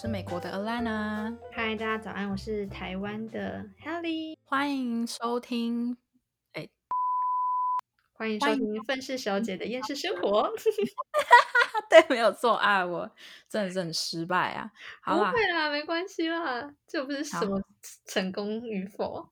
是美国的 Alana。嗨，大家早安，我是台湾的 Helly。欢迎收听，哎，欢迎收听《愤世小姐的厌世生活》。对，没有错啊，我真的是很失败啊。好不啦，会啦，没关系啦，这又不是什么成功与否。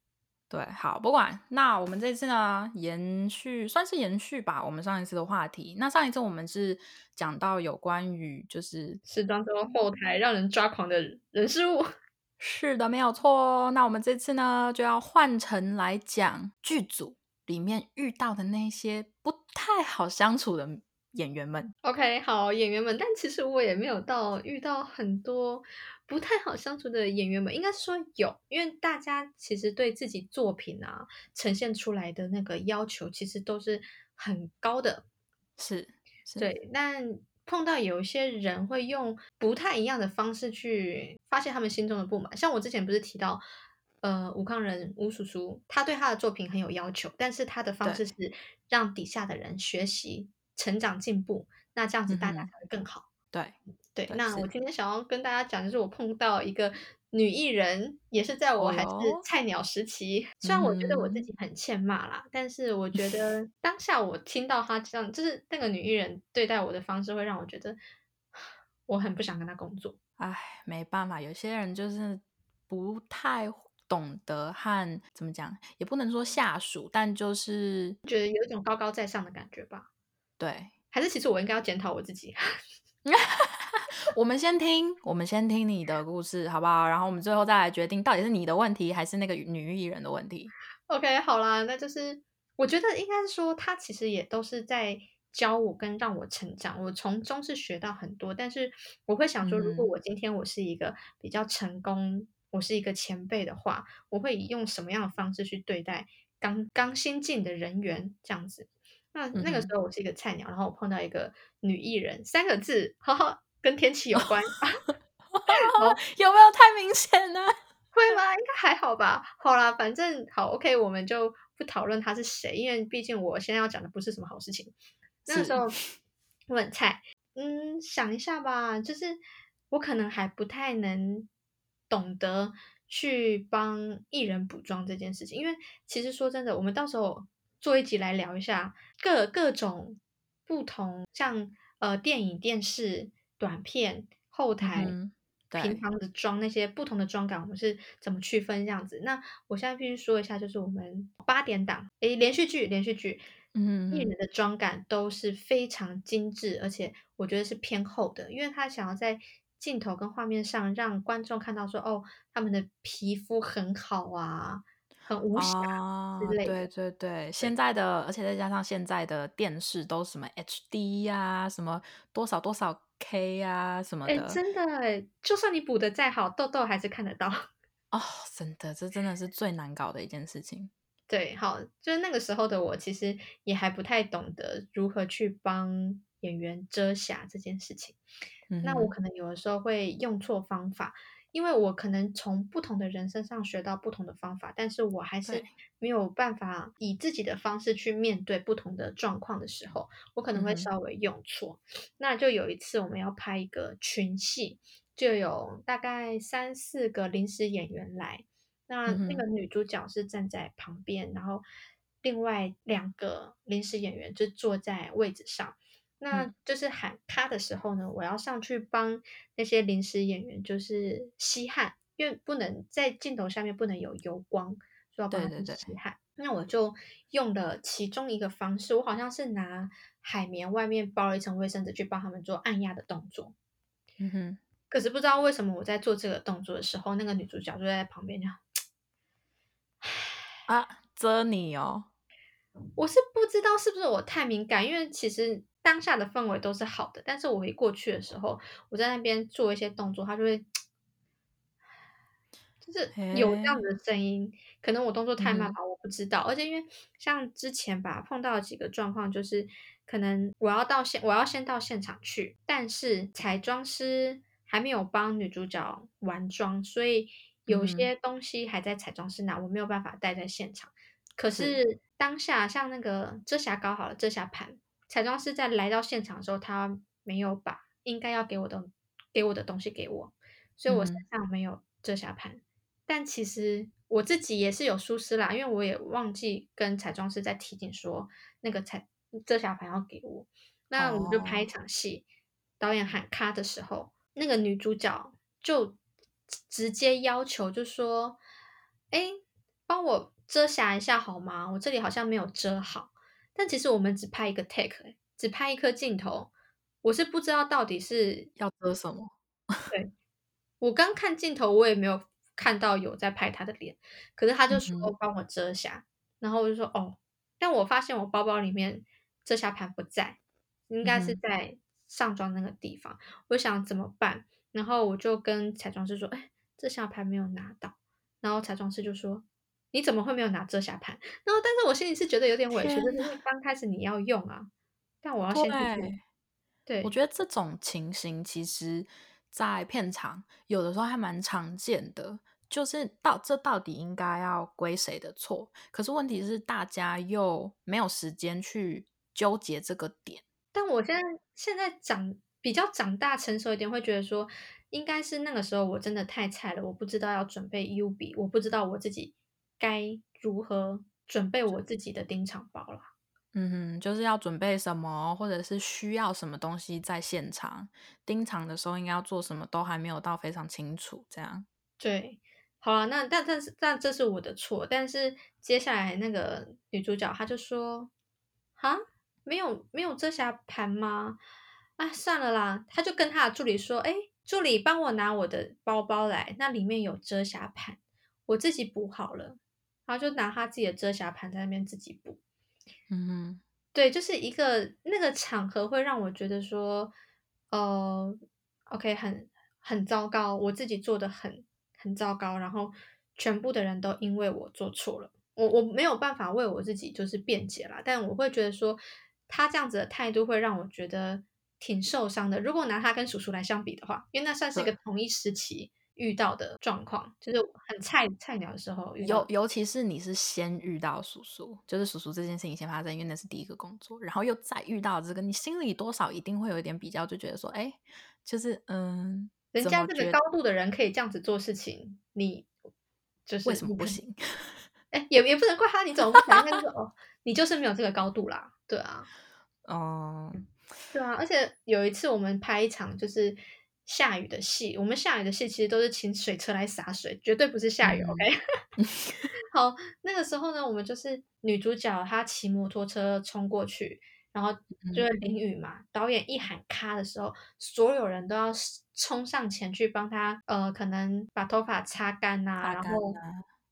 对，好，不管。那我们这次呢，延续算是延续吧，我们上一次的话题。那上一次我们是讲到有关于就是时装周后台让人抓狂的人事物。是的，没有错哦。那我们这次呢，就要换成来讲剧组里面遇到的那些不太好相处的演员们。OK，好，演员们，但其实我也没有到遇到很多不太好相处的演员们，应该是说有，因为大家其实对自己作品啊呈现出来的那个要求，其实都是很高的。是，是，对，但碰到有一些人会用不太一样的方式去发泄他们心中的不满，像我之前不是提到，呃，吴康仁吴叔叔，他对他的作品很有要求，但是他的方式是让底下的人学习、成长、进步，那这样子大家才会更好。对，对，对那我今天想要跟大家讲，就是我碰到一个女艺人，也是在我哦还是菜鸟时期。虽然我觉得我自嗯己很欠骂啦，但是我觉得 当下我听到她这样，就是那个女艺人对待我的方式，会让我觉得我很不想跟她工作。唉，没办法，有些人就是不太懂得和怎么讲，也不能说下属，但就是觉得有一种高高在上的感觉吧？对。还是其实我应该要检讨我自己？我们先听，我们先听你的故事，好不好？然后我们最后再来决定，到底是你的问题还是那个女艺人的问题。OK，好啦，那就是我觉得应该是说，他其实也都是在教我跟让我成长，我从中是学到很多。但是我会想说，如果嗯我今天我是一个比较成功，我是一个前辈的话，我会以用什么样的方式去对待刚刚新进的人员这样子？那那个嗯时候我是一个菜鸟，然后我碰到一个女艺人，三个字，哈哈，跟天气有关。有没有太明显呢？会吗？应该还好吧。好啦，反正好，OK，我们就不讨论他是谁，因为毕竟我现在要讲的不是什么好事情。那个时候我很菜，嗯，想一下吧，就是我可能还不太能懂得去帮艺人补妆这件事情，因为其实说真的，我们到时候做一集来聊一下各各种不同，像呃电影、电视、短片、后台。嗯平常的妆那些不同的妆感，我们是怎么区分这样子？那我现在必须说一下，就是我们八点档，诶，连续剧，连续剧，嗯艺人的妆感都是非常精致，而且我觉得是偏厚的，因为他想要在镜头跟画面上让观众看到说，哦，他们的皮肤很好啊，很无瑕啊，之类的。对对对，现在的，而且再加上现在的电视都什么 HD 呀、什么多少多少 K 呀、什么哎，的，真的哎，就算你补的再好，痘痘还是看得到。哦，真的，这真的是最难搞的一件事情。对，好，就是那个时候的我，其实也还不太懂得如何去帮演员遮瑕这件事情。嗯那我可能有的时候会用错方法，因为我可能从不同的人身上学到不同的方法，但是我还是没有办法以自己的方式去面对不同的状况的时候，我可能会稍微用错。那就有一次我们要拍一个群戏，就有大概三四个临时演员来，那那个女主角是站在旁边，然后另外两个临时演员就坐在位置上。那嗯就是喊咔的时候呢，我要上去帮那些临时演员就是吸汗，因为不能在镜头下面不能有油光，所以要帮他们对对对吸汗。那我就用了其中一个方式，我好像是拿海绵外面包了一层卫生纸去帮他们做按压的动作。嗯哼，可是不知道为什么我在做这个动作的时候，那个女主角就在旁边这样。啊，遮你哦，我是不知道是不是我太敏感，因为其实当下的氛围都是好的，但是我一过去的时候，我在那边做一些动作，他就会，就是有这样的声音。可能我动作太慢嗯吧，我不知道。而且因为像之前吧，碰到几个状况，就是可能我要到现，我要先到现场去，但是彩妆师还没有帮女主角完妆，所以有些东西还在彩妆师那，我没有办法带在现场。可是是当下像那个遮瑕膏好了，遮瑕盘，彩妆师在来到现场的时候，他没有把应该要给我的给我的东西给我，所以我身上没有遮瑕盘。但其实我自己也是有疏失啦，因为我也忘记跟彩妆师在提醒说那个彩遮瑕盘要给我。那我们就拍一场戏，导演喊卡的时候，那个女主角就直接要求就说：“哎，帮我遮瑕一下好吗？我这里好像没有遮好。”但其实我们只拍一个 take，只拍一颗镜头，我是不知道到底是要遮什么。对，我刚看镜头，我也没有看到有在拍他的脸，可是他就说帮我遮瑕，然后我就说哦，但我发现我包包里面遮瑕盘不在，应该是在上妆那个地方，我想怎么办？然后我就跟彩妆师说，哎，遮瑕盘没有拿到，然后彩妆师就说。你怎么会没有拿遮瑕盘？然后，但是我心里是觉得有点委屈，就是刚开始你要用啊，但我要先去对，我觉得这种情形其实，在片场有的时候还蛮常见的，就是到这到底应该要归谁的错？可是问题是大家又没有时间去纠结这个点。但我现在现在长比较长大成熟一点，会觉得说，应该是那个时候我真的太菜了，我不知道要准备 U 笔，我不知道我自己。该如何准备我自己的丁场包了？嗯哼，就是要准备什么，或者是需要什么东西在现场丁场的时候应该要做什么，都还没有到非常清楚。这样对，好了，那但但是但这是我的错。但是接下来那个女主角她就说：“啊，没有没有遮瑕盘吗？啊，算了啦。”她就跟她的助理说：“哎，助理帮我拿我的包包来，那里面有遮瑕盘，我自己补好了。”然后就拿他自己的遮瑕盘在那边自己补，嗯，对，就是一个那个场合会让我觉得说，呃，OK，很很糟糕，我自己做的很很糟糕，然后全部的人都因为我做错了，我我没有办法为我自己就是辩解啦，但我会觉得说他这样子的态度会让我觉得挺受伤的。如果拿他跟叔叔来相比的话，因为那算是一个同一时期。遇到的状况就是很菜菜鸟的时候，尤尤其是你是先遇到叔叔，就是叔叔这件事情先发生，因为那是第一个工作，然后又再遇到这个，你心里多少一定会有一点比较，就觉得说，哎，就是嗯，人家这个高度的人可以这样子做事情，你就是为什么不行？哎，也也不能怪他，你怎么不想？就是哦，你就是没有这个高度啦，对啊，哦，对啊，而且有一次我们拍一场就是。下雨的戏，我们下雨的戏其实都是请水车来洒水，绝对不是下雨。OK，好，那个时候呢，我们就是女主角她骑摩托车冲过去，然后就是淋雨嘛。导演一喊咔的时候，所有人都要冲上前去帮她，呃，可能把头发擦干呐，然后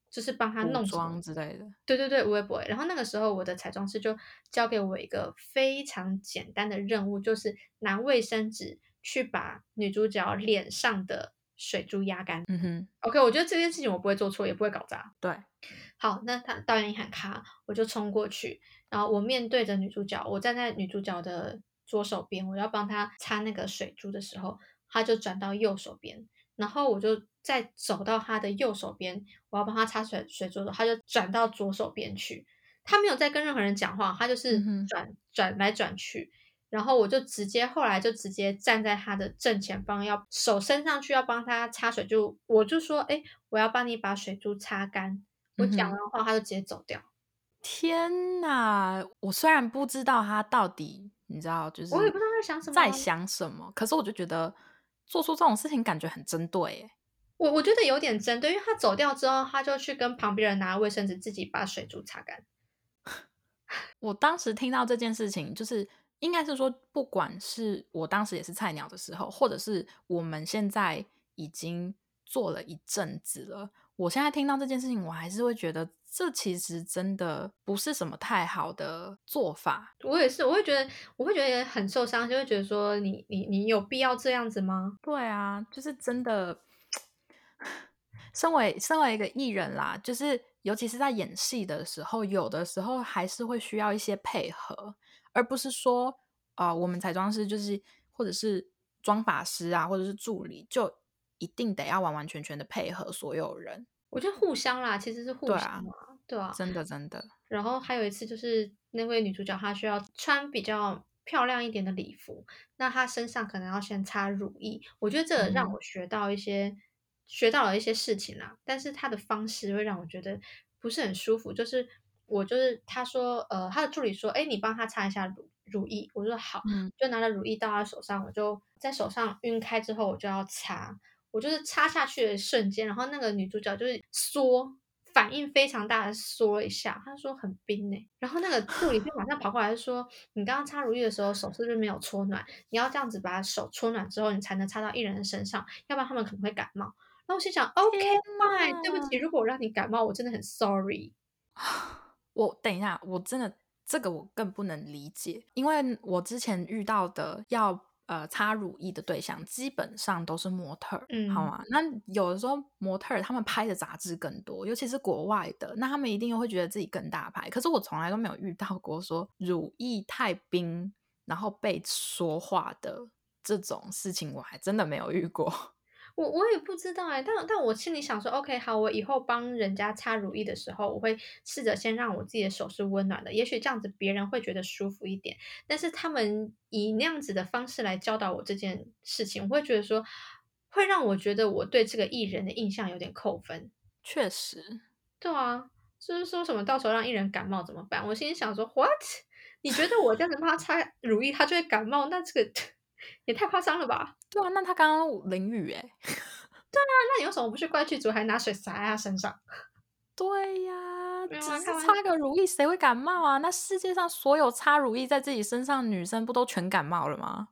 就是帮她弄妆之类的。对对对，微博。然后那个时候，我的彩妆师就交给我一个非常简单的任务，就是拿卫生纸。去把女主角脸上的水珠压干。嗯哼，OK，我觉得这件事情我不会做错，也不会搞砸。对，好，那他导演一喊卡，我就冲过去，然后我面对着女主角，我站在女主角的左手边，我要帮她擦那个水珠的时候，她就转到右手边，然后我就再走到她的右手边，我要帮她擦水水珠的时候，她就转到左手边去，她没有在跟任何人讲话，她就是转转来转去。然后我就直接后来就直接站在他的正前方，要手伸上去要帮他擦水，就我就说，哎，我要帮你把水珠擦干。我讲完话，他就直接走掉。天哪！我虽然不知道他到底，你知道，就是我也不知道在想什么，在想什么。可是我就觉得做出这种事情，感觉很针对。哎，我我觉得有点针对，因为他走掉之后，他就去跟旁边人拿卫生纸，自己把水珠擦干。我当时听到这件事情，就是。应该是说，不管是我当时也是菜鸟的时候，或者是我们现在已经做了一阵子了，我现在听到这件事情，我还是会觉得这其实真的不是什么太好的做法。我也是，我会觉得我会觉得很受伤，就会觉得说，你你你有必要这样子吗？对啊，就是真的。身为身为一个艺人啦，就是尤其是在演戏的时候，有的时候还是会需要一些配合。而不是说，啊，我们彩妆师就是，或者是妆法师啊，或者是助理，就一定得要完完全全的配合所有人。我觉得互相啦，其实是互相嘛，对啊，真的真的。然后还有一次就是那位女主角她需要穿比较漂亮一点的礼服，那她身上可能要先擦乳液。我觉得这个让我学到一些，学到了一些事情啦。但是她的方式会让我觉得不是很舒服。就是我就是他说，呃，他的助理说，哎，你帮他擦一下乳乳液。我说好，就拿了乳液到他手上，我就在手上晕开之后，我就要擦。我就是擦下去的瞬间，然后那个女主角就是缩，反应非常大的缩了一下。她说很冰呢，然后那个助理就马上跑过来说：“你刚刚擦乳液的时候手是不是没有搓暖？你要这样子把手搓暖之后，你才能擦到艺人的身上，要不然他们可能会感冒。”然后我心想：“OK fine，对不起，如果我让你感冒，我真的很 sorry。” 我等一下，我真的这个我更不能理解，因为我之前遇到的要。呃，擦乳液的对象基本上都是模特，嗯，好吗？那有的时候模特他们拍的杂志更多，尤其是国外的，那他们一定会觉得自己更大牌。可是我从来都没有遇到过说乳液太冰，然后被说话的这种事情，我还真的没有遇过。我我也不知道哎，但但我心里想说，OK，好，我以后帮人家擦乳液的时候，我会试着先让我自己的手是温暖的，也许这样子别人会觉得舒服一点。但是他们以那样子的方式来教导我这件事情，我会觉得说，会让我觉得我对这个艺人的印象有点扣分。确实，对啊，就是说什么到时候让艺人感冒怎么办？我心里想说，What？你觉得我这样子帮他擦乳液，他就会感冒？那这个。也太夸张了吧？对啊，那他刚刚淋雨哎。对啊，那你为什么不去怪剧组，还拿水洒在他身上？对呀，只是擦个乳液，谁会感冒啊？那世界上所有擦乳液在自己身上女生，不都全感冒了吗？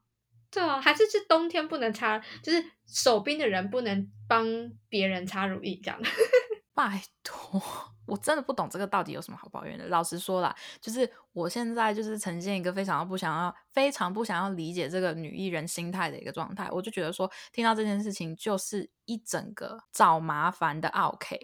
对啊，还是是冬天不能擦，就是手冰的人不能帮别人擦乳液这样。拜托，我真的不懂这个到底有什么好抱怨的。老实说啦，就是我现在就是呈现一个非常不想要、非常不想要理解这个女艺人心态的一个状态。我就觉得说，听到这件事情就是一整个找麻烦的 OK。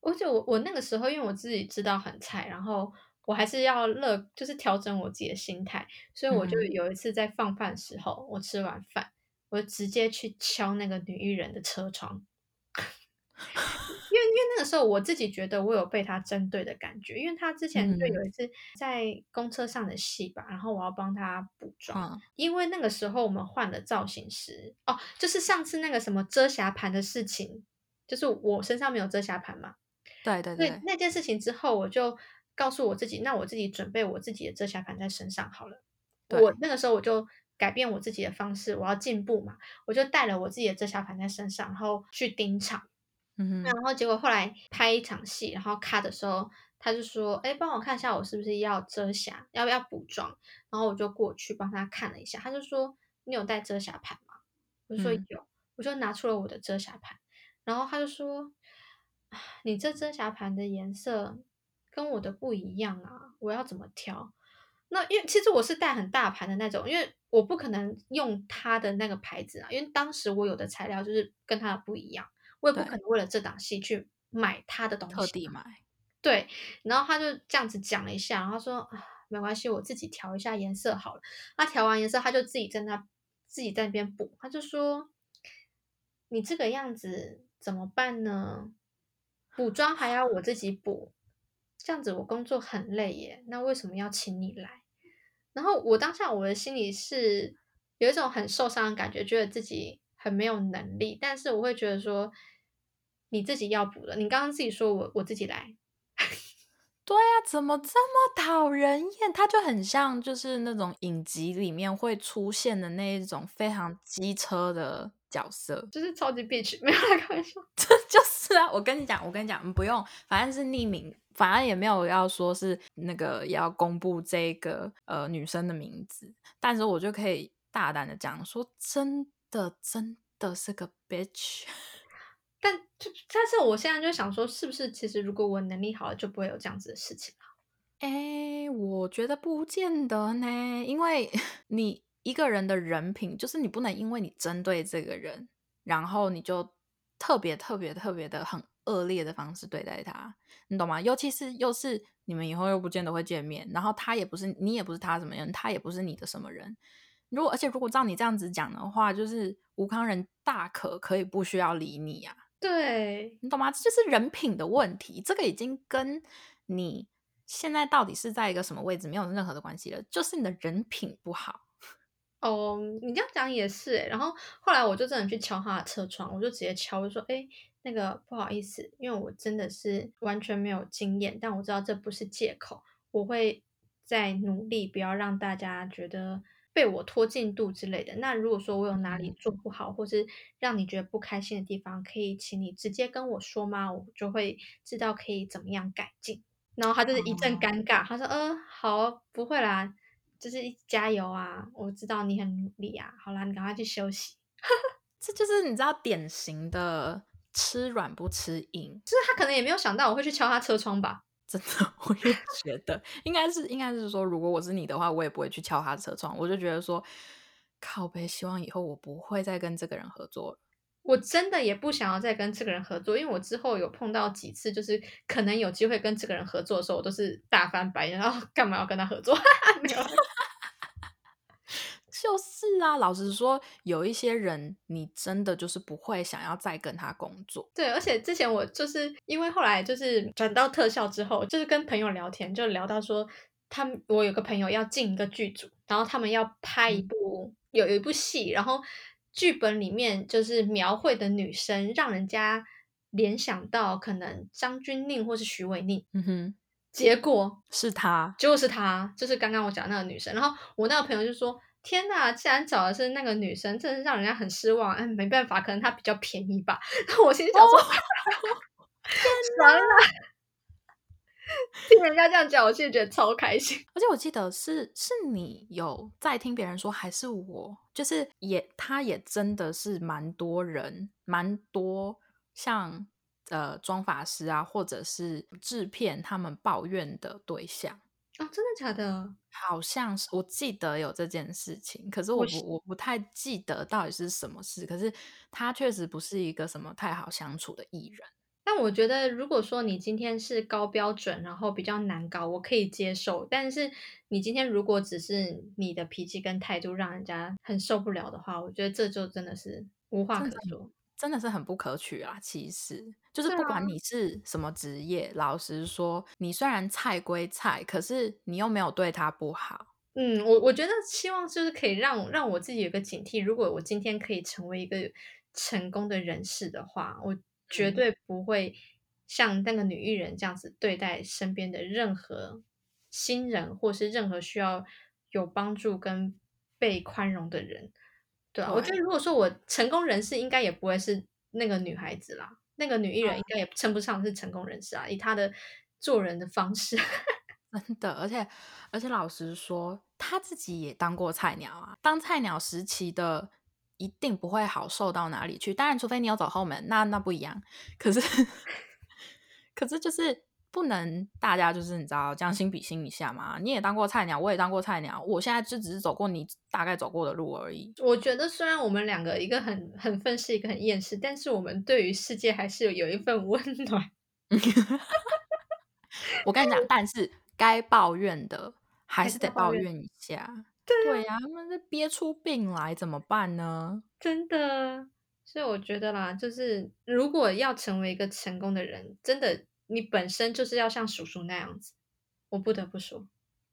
而且我我那个时候，因为我自己知道很菜，然后我还是要乐，就是调整我自己的心态，所以我就有一次在放饭时候，我吃完饭，我就直接去敲那个女艺人的车窗。因为因为那个时候我自己觉得我有被他针对的感觉，因为他之前就有一次在公车上的戏吧，然后我要帮他补妆，因为那个时候我们换了造型师哦，就是上次那个什么遮瑕盘的事情，就是我身上没有遮瑕盘嘛，对对对，那件事情之后我就告诉我自己，那我自己准备我自己的遮瑕盘在身上好了，我那个时候我就改变我自己的方式，我要进步嘛，我就带了我自己的遮瑕盘在身上，然后去盯场。然后结果后来拍一场戏，然后卡的时候，他就说：“哎，帮我看一下，我是不是要遮瑕，要不要补妆？”然后我就过去帮他看了一下，他就说：“你有带遮瑕盘吗？”我说：“有。”我就拿出了我的遮瑕盘，然后他就说：“你这遮瑕盘的颜色跟我的不一样啊，我要怎么挑？”那因为其实我是带很大盘的那种，因为我不可能用他的那个牌子啊，因为当时我有的材料就是跟他的不一样。我也不可能为了这档戏去买他的东西，特地买。对，然后他就这样子讲了一下，然后说啊，没关系，我自己调一下颜色好了。他调完颜色，他就自己在那自己在那边补。他就说，你这个样子怎么办呢？补妆还要我自己补，这样子我工作很累耶。那为什么要请你来？然后我当下我的心里是有一种很受伤的感觉，觉得自己很没有能力，但是我会觉得说。你自己要补的，你刚刚自己说我我自己来，对呀，怎么这么讨人厌？他就很像就是那种影集里面会出现的那一种非常机车的角色，就是超级 bitch，没有开玩笑，这就是啊！我跟你讲，我跟你讲，不用，反正是匿名，反正也没有要说是那个要公布这个呃女生的名字，但是我就可以大胆的讲说，真的真的是个 bitch。但就但是我现在就想说，是不是其实如果我能力好了，就不会有这样子的事情了？哎，我觉得不见得呢，因为 你一个人的人品，就是你不能因为你针对这个人，然后你就特别特别特别的很恶劣的方式对待他，你懂吗？尤其是又是你们以后又不见得会见面，然后他也不是你也不是他什么人，他也不是你的什么人。如果而且如果照你这样子讲的话，就是吴康人大可可以不需要理你呀。对你懂吗？这就是人品的问题，这个已经跟你现在到底是在一个什么位置没有任何的关系了，就是你的人品不好。哦，你这样讲也是诶。然后后来我就真的去敲他的车窗，我就直接敲，我说：“哎，那个不好意思，因为我真的是完全没有经验，但我知道这不是借口，我会再努力，不要让大家觉得被我拖进度之类的。那如果说我有哪里做不好，或是让你觉得不开心的地方，可以请你直接跟我说吗？我就会知道可以怎么样改进。”然后他就是一阵尴尬，他说：“嗯，好，不会啦。”就是加油啊！我知道你很努力啊。好啦，你赶快去休息。这就是你知道典型的吃软不吃硬。就是他可能也没有想到我会去敲他车窗吧？真的，我也觉得应该是，应该是说，如果我是你的话，我也不会去敲他车窗。我就觉得说，靠呗，希望以后我不会再跟这个人合作。我真的也不想要再跟这个人合作，因为我之后有碰到几次，就是可能有机会跟这个人合作的时候，我都是大翻白眼，然后干嘛要跟他合作？没有。就是啊，老实说，有一些人你真的就是不会想要再跟他工作。对，而且之前我就是因为后来就是转到特效之后，就是跟朋友聊天，就聊到说，他们我有个朋友要进一个剧组，然后他们要拍一部有有一部戏，然后剧本里面就是描绘的女生，让人家联想到可能张钧甯或是徐伟宁。嗯哼，结果是他，就是他，就是刚刚我讲那个女生。然后我那个朋友就说。天呐！既然找的是那个女生，真是让人家很失望。哎，没办法，可能她比较便宜吧。我心想说，完了，听人家这样讲，我现在觉得超开心。而且我记得是是你有在听别人说，还是我？就是也，他也真的是蛮多人，蛮多像呃妆发师啊，或者是制片他们抱怨的对象。哦，真的假的？好像是，我记得有这件事情，可是我不我不太记得到底是什么事。可是他确实不是一个什么太好相处的艺人。但我觉得，如果说你今天是高标准，然后比较难搞，我可以接受。但是你今天如果只是你的脾气跟态度让人家很受不了的话，我觉得这就真的是无话可说。真的是很不可取啊！其实就是不管你是什么职业，老实说，你虽然菜归菜，可是你又没有对他不好。嗯，我我觉得希望就是可以让让我自己有个警惕。如果我今天可以成为一个成功的人士的话，我绝对不会像那个女艺人这样子对待身边的任何新人，或是任何需要有帮助跟被宽容的人。对啊，我觉得如果说我成功人士，应该也不会是那个女孩子啦。那个女艺人应该也称不上是成功人士啊，以她的做人的方式。真的，而且而且老实说，她自己也当过菜鸟啊。当菜鸟时期的一定不会好受到哪里去。当然，除非你有走后门，那那不一样。可是 可是就是。不能大家就是你知道将心比心一下嘛？你也当过菜鸟，我也当过菜鸟，我现在就只是走过你大概走过的路而已。我觉得虽然我们两个一个很很愤世，一个很厌世，但是我们对于世界还是有一份温暖。我跟你讲，但是该抱怨的还是得抱怨一下。对呀，他们憋出病来怎么办呢？真的，所以我觉得啦，就是如果要成为一个成功的人，真的。你本身就是要像叔叔那样子，我不得不说，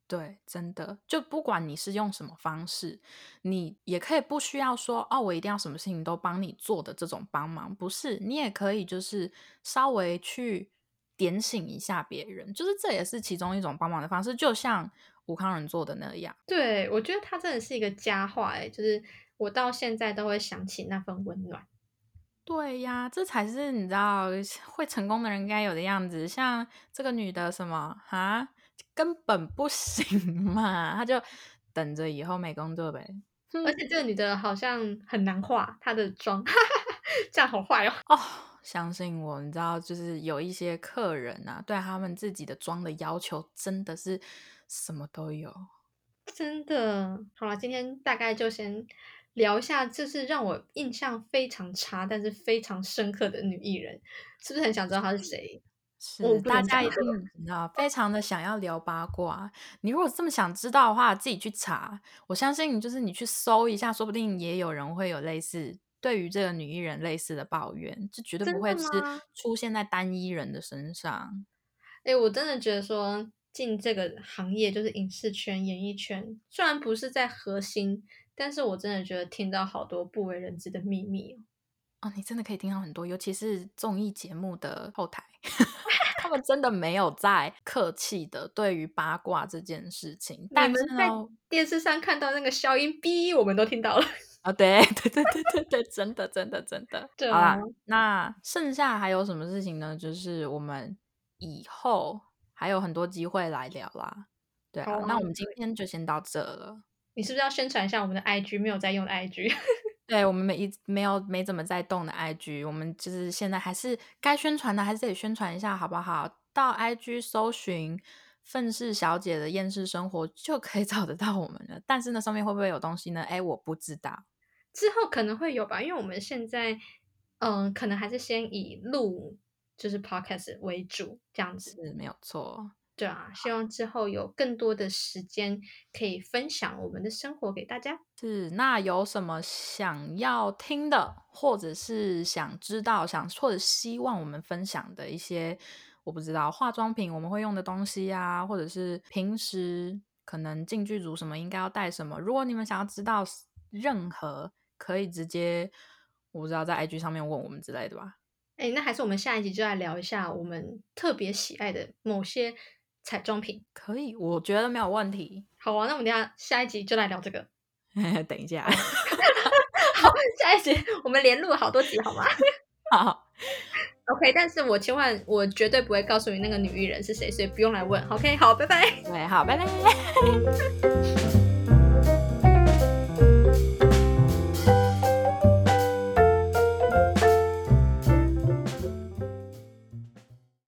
对，真的，就不管你是用什么方式，你也可以不需要说哦，我一定要什么事情都帮你做的这种帮忙，不是，你也可以就是稍微去点醒一下别人，就是这也是其中一种帮忙的方式，就像吴康仁做的那样。对，我觉得他真的是一个佳话，哎，就是我到现在都会想起那份温暖。对呀，这才是你知道会成功的人该有的样子。像这个女的什么啊，根本不 行嘛，她就等着以后没工作呗。而且这个女的好像很难化，她的妆 这样好坏哦。哦，相信我，你知道，就是有一些客人啊，对他们自己的妆的要求真的是什么都有。真的，好了，今天大概就先。聊一下，就是让我印象非常差，但是非常深刻的女艺人，是不是很想知道她是谁？是，大家一定知道，非常的想要聊八卦。你如果这么想知道的话，自己去查。我相信你，就是你去搜一下，说不定也有人会有类似对于这个女艺人类似的抱怨，这绝对不会是出现在单一人的身上。哎，我真的觉得说进这个行业，就是影视圈、演艺圈，虽然不是在核心。但是我真的觉得听到好多不为人知的秘密哦。哦，你真的可以听到很多，尤其是综艺节目的后台，他们真的没有在客气的对于八卦这件事情。但是在电视上看到那个消音 B，，我们都听到了。啊，对 对对对对对，真的真的真的。对啊，那剩下还有什么事情呢？就是我们以后还有很多机会来聊啦。对啊，那我们今天就先到这了。你是不是要宣传一下我们的 IG？没有在用的 IG？对我们没一没有没怎么在动的 IG，我们就是现在还是该宣传的还是得宣传一下，好不好？到 IG 搜寻“愤世小姐的厌世生活”就可以 找得到我们了。但是那上面会不会有东西呢？哎，我不知道。之后可能会有吧，因为我们现在，嗯，可能还是先以录就是 podcast 为主，这样子是没有错。对啊，希望之后有更多的时间可以分享我们的生活给大家。是，那有什么想要听的，或者是想知道、想或者希望我们分享的一些，我不知道化妆品我们会用的东西啊，或者是平时可能进剧组什么应该要带什么，如果你们想要知道任何。可以直接，我不知道在 IG 上面问我们之类的吧。哎，那还是我们下一集就来聊一下我们特别喜爱的某些彩妆品。可以，我觉得没有问题。好啊，那我们等下下一集就来聊这个。等一下，好，下一集我们连录好多集，好吗？好，OK。但是我千万，我绝对不会告诉你那个女艺人是谁，所以不用来问。OK，好，拜拜。对，好，拜拜。